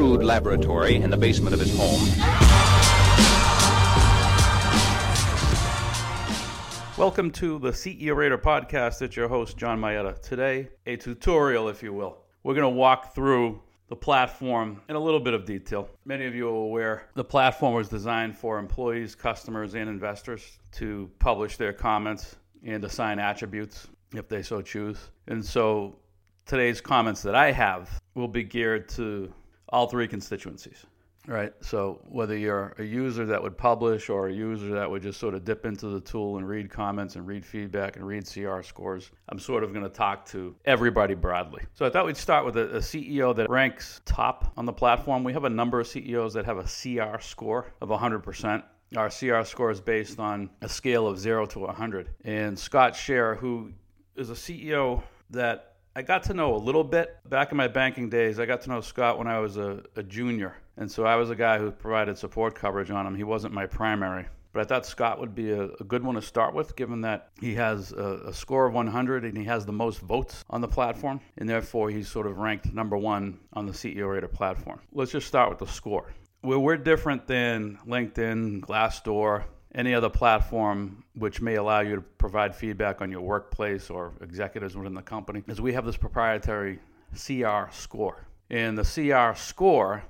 crude laboratory in the basement of his home. Welcome to the CEO Radar podcast. It's your host, John Mayetta. Today, a tutorial, if you will. We're going to walk through the platform in a little bit of detail. Many of you are aware the platform was designed for employees, customers, and investors to publish their comments and assign attributes if they so choose. And so today's comments that I have will be geared to all three constituencies. Right. So whether you're a user that would publish or a user that would just sort of dip into the tool and read comments and read feedback and read CR scores, I'm sort of going to talk to everybody broadly. So I thought we'd start with a, a, CEO that ranks top on the platform. We have a number of CEOs that have a CR score of 100%. Our CR score is based on a scale of 0 to 100. And Scott Scherr, who is a CEO that I got to know a little bit back in my banking days. I got to know Scott when I was a, a junior. And so I was a guy who provided support coverage on him. He wasn't my primary. But I thought Scott would be a, a good one to start with, given that he has a, a, score of 100 and he has the most votes on the platform. And therefore, he's sort of ranked number one on the CEO Radar platform. Let's just start with the score. Where we're different than LinkedIn, Glassdoor, any other platform which may allow you to provide feedback on your workplace or executives within the company is we have this proprietary CR score. And the CR score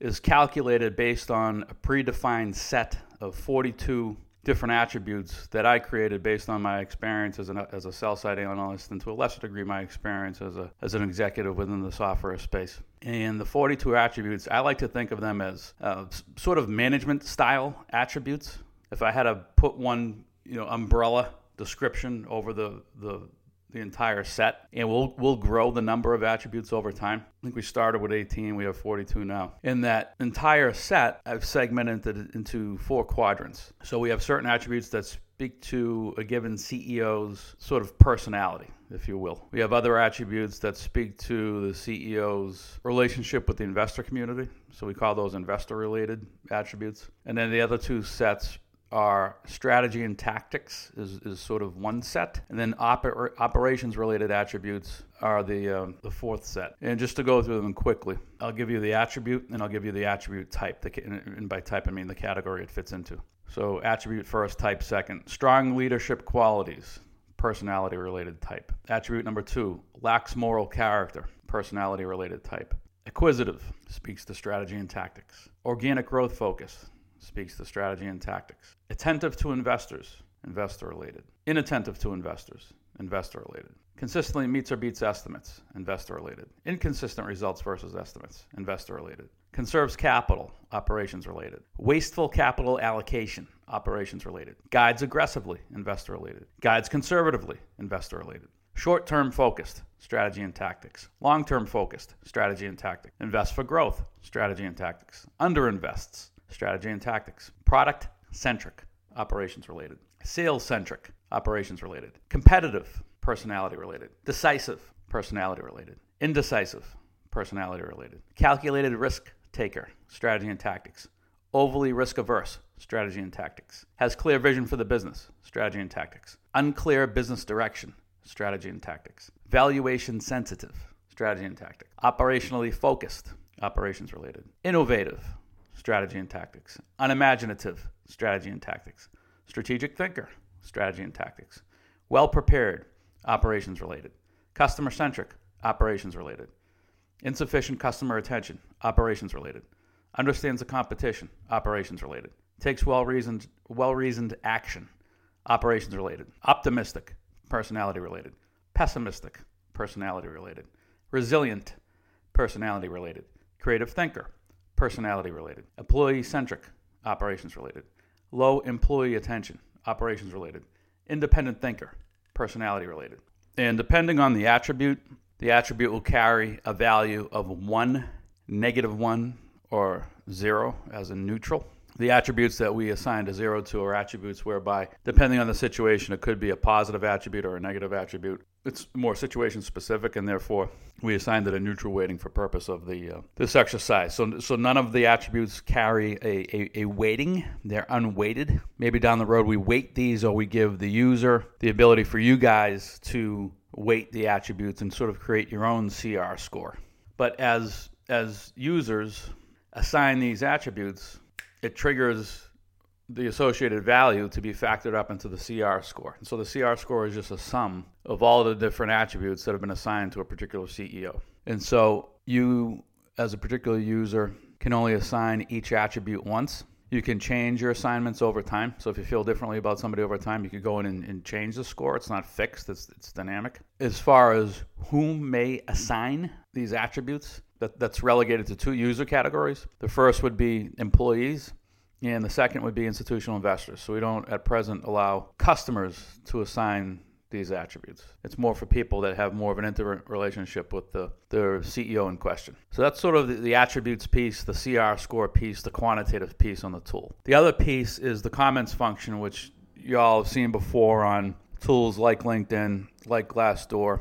is calculated based on a predefined set of 42 different attributes that I created based on my experience as, an, as a sell side analyst and to a lesser degree my experience as, a, as an executive within the software space. And the 42 attributes, I like to think of them as uh, sort of management style attributes if I had to put one, you know, umbrella description over the the the entire set, and we'll we'll grow the number of attributes over time. I think we started with 18, we have 42 now. In that entire set, I've segmented it into four quadrants. So we have certain attributes that speak to a given CEO's sort of personality, if you will. We have other attributes that speak to the CEO's relationship with the investor community. So we call those investor related attributes. And then the other two sets are strategy and tactics is, is sort of one set, and then oper- operations related attributes are the um, the fourth set. And just to go through them quickly, I'll give you the attribute, and I'll give you the attribute type. The, and by type, I mean the category it fits into. So attribute first, type second. Strong leadership qualities, personality related type. Attribute number two, lacks moral character, personality related type. Acquisitive speaks to strategy and tactics. Organic growth focus speaks to strategy and tactics. Attentive to investors, investor related. Inattentive to investors, investor related. Consistently meets or beats estimates, investor related. Inconsistent results versus estimates, investor related. Conserves capital, operations related. Wasteful capital allocation, operations related. Guides aggressively, investor related. Guides conservatively, investor related. Short term focused, strategy and tactics. Long term focused, strategy and tactics. Invest for growth, strategy and tactics. Underinvests, strategy and tactics. Product centric, operations related. Sales centric, operations related. Competitive, personality related. Decisive, personality related. Indecisive, personality related. Calculated risk taker, strategy and tactics. Overly risk averse, strategy and tactics. Has clear vision for the business, strategy and tactics. Unclear business direction, strategy and tactics. Valuation sensitive, strategy and tactics. Operationally focused, operations related. Innovative, strategy and tactics. Unimaginative, strategy and tactics. Strategic thinker, strategy and tactics. Well prepared, operations related. Customer centric, operations related. Insufficient customer attention, operations related. Understands the competition, operations related. Takes well reasoned well reasoned action, operations related. Optimistic, personality related. Pessimistic, personality related. Resilient, personality related. Creative thinker, personality related. Employee centric, operations related. Low employee attention, operations related. Independent thinker, personality related. And depending on the attribute, the attribute will carry a value of one, negative one, or zero as a neutral. The attributes that we assigned a zero to are attributes whereby, depending on the situation, it could be a positive attribute or a negative attribute it's more situation specific, and therefore we assigned it a neutral weighting for purpose of the uh, this exercise. So, so none of the attributes carry a, a, a, weighting; they're unweighted. Maybe down the road we weight these, or we give the user the ability for you guys to weight the attributes and sort of create your own CR score. But as as users assign these attributes, it triggers the associated value to be factored up into the CR score. And so the CR score is just a sum of all the different attributes that have been assigned to a particular CEO. And so you, as a particular user, can only assign each attribute once. You can change your assignments over time. So if you feel differently about somebody over time, you could go in and, and change the score. It's not fixed, it's, it's dynamic. As far as whom may assign these attributes, that, that's relegated to two user categories. The first would be employees, and the second would be institutional investors. So we don't at present allow customers to assign these attributes. It's more for people that have more of an intimate relationship with the their CEO in question. So that's sort of the, the, attributes piece, the CR score piece, the quantitative piece on the tool. The other piece is the comments function, which y'all have seen before on tools like LinkedIn, like Glassdoor,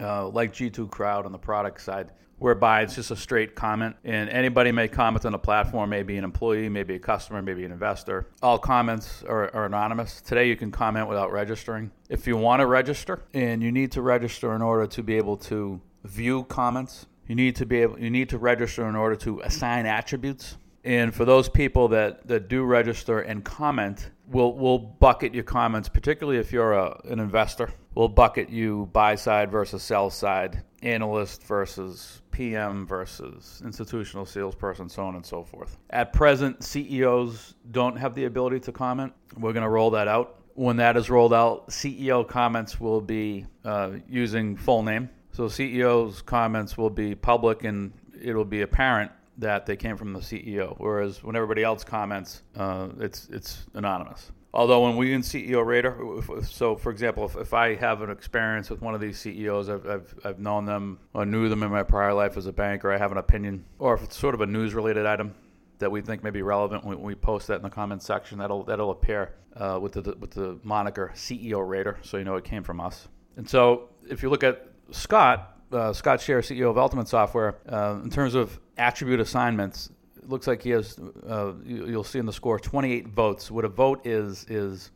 uh, like G2 Crowd on the product side whereby it's just a straight comment. And anybody may comment on the platform maybe an employee maybe a customer maybe an investor. All comments are, are, anonymous. Today you can comment without registering. If you want to register and you need to register in order to be able to view comments you need to be able you need to register in order to assign attributes. And for those people that, that do register and comment, we'll, we'll bucket your comments, particularly if you're a, an investor. We'll bucket you buy side versus sell side, analyst versus PM versus institutional salesperson, so on and so forth. At present, CEOs don't have the ability to comment. We're going to roll that out. When that is rolled out, CEO comments will be uh, using full name. So CEO's comments will be public and it'll be apparent that they came from the CEO, whereas when everybody else comments, uh, it's it's anonymous. Although when we in CEO Radar, so for example, if, if I have an experience with one of these CEOs, I've, I've, I've known them or knew them in my prior life as a banker, I have an opinion, or if it's sort of a news related item that we think may be relevant, we, we post that in the comments section. That'll that'll appear uh, with the with the moniker CEO Radar, so you know it came from us. And so if you look at Scott, uh, Scott Scherr, CEO of Ultimate Software, uh, in terms of attribute assignments, looks like he has. Uh, you, will see in the score 28 votes. What a vote is is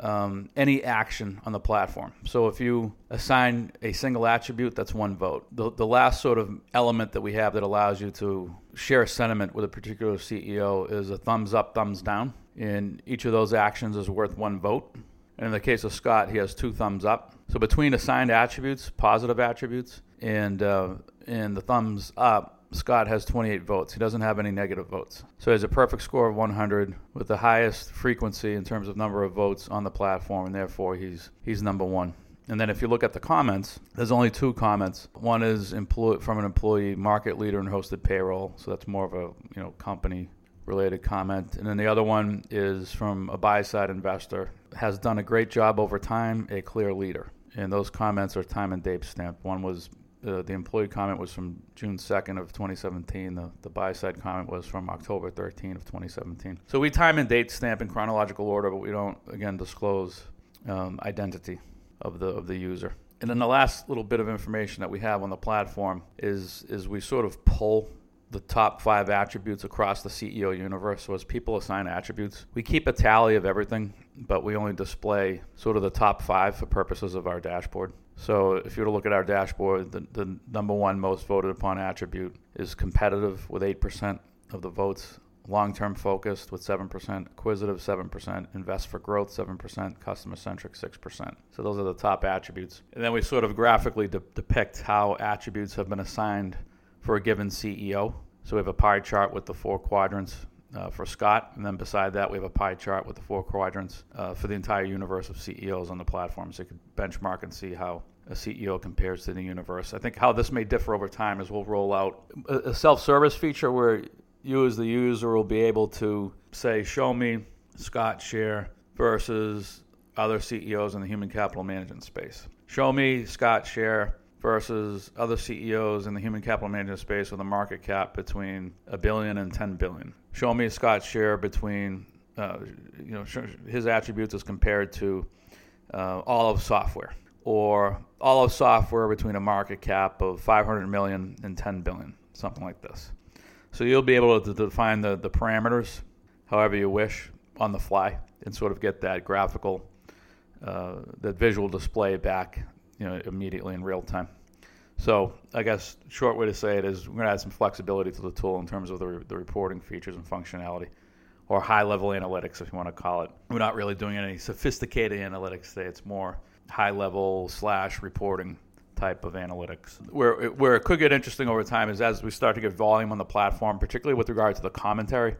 um, any action on the platform. So if you assign a single attribute, that's one vote. The, the last sort of element that we have that allows you to share sentiment with a particular CEO is a thumbs up, thumbs down. And each of those actions is worth one vote. And in the case of Scott, he has two thumbs up. So between assigned attributes, positive attributes, and uh, and the thumbs up, Scott has 28 votes. He doesn't have any negative votes. So he has a perfect score of 100 with the highest frequency in terms of number of votes on the platform, and therefore he's he's number one. And then if you look at the comments, there's only two comments. One is employ- from an employee, market leader in hosted payroll. So that's more of a you know company related comment. And then the other one is from a buy side investor. Has done a great job over time, a clear leader. And those comments are time and date stamped. One was uh, the employee comment was from June 2nd of 2017. The, the buy side comment was from October 13 of 2017. So we time and date stamp in chronological order, but we don't again disclose um, identity of the of the user. And then the last little bit of information that we have on the platform is is we sort of pull the top five attributes across the CEO universe. So as people assign attributes, we keep a tally of everything, but we only display sort of the top five for purposes of our dashboard. So if you were to look at our dashboard, the, the number one most voted upon attribute is competitive with 8% of the votes, long term focused with 7%, acquisitive 7%, invest for growth 7%, customer centric 6%. So those are the top attributes. And then we sort of graphically de- depict how attributes have been assigned for a given CEO. So we have a pie chart with the four quadrants uh, for Scott, and then beside that we have a pie chart with the four quadrants uh, for the entire universe of CEOs on the platform. So you can benchmark and see how a CEO compares to the universe. I think how this may differ over time is we'll roll out a, a self-service feature where you as the user will be able to say, "Show me Scott Scherr versus other CEOs in the human capital management space. Show me Scott Scherr versus other CEOs in the human capital management space with a market cap between a billion and 10 billion. Show me Scott's share between, uh, you know, his attributes as compared to uh, all of software, or all of software between a market cap of 500 million and 10 billion, something like this. So you'll be able to define the, the parameters however you wish on the fly and sort of get that graphical, uh, that visual display back you know, immediately in real time. So I guess short way to say it is we're going to add some flexibility to the tool in terms of the, re- the reporting features and functionality, or high level analytics if you want to call it. We're not really doing any sophisticated analytics today. It's more high level slash reporting type of analytics. Where it, where it could get interesting over time is as we start to get volume on the platform, particularly with regard to the commentary.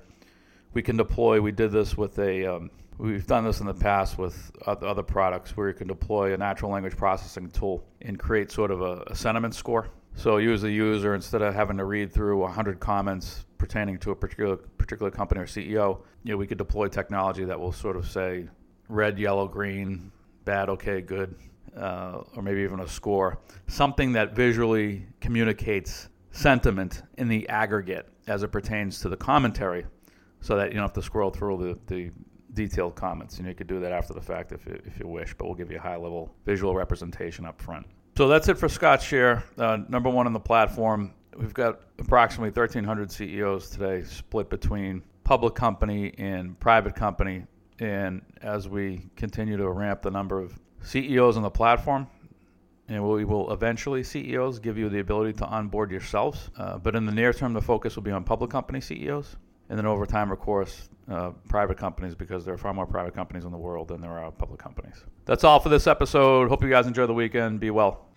We can deploy. We did this with a. Um, we've done this in the past with other products where you can deploy a natural language processing tool and create sort of a, a sentiment score. So you as a user, instead of having to read through 100 comments pertaining to a particular particular company or CEO, you know, we could deploy technology that will sort of say red, yellow, green, bad, okay, good, uh, or maybe even a score, something that visually communicates sentiment in the aggregate as it pertains to the commentary, so that you don't have to scroll through the, the detailed comments. And you could do that after the fact if you, if you wish, but we'll give you a high level visual representation up front. So that's it for Scott Scherr, uh, number one on the platform. We've got approximately 1,300 CEOs today, split between public company and private company. And as we continue to ramp the number of CEOs on the platform, and we will eventually CEOs give you the ability to onboard yourselves. Uh, but in the near term, the focus will be on public company CEOs, and then over time, of course, uh, private companies because there are far more private companies in the world than there are public companies. That's all for this episode. Hope you guys enjoy the weekend. Be well.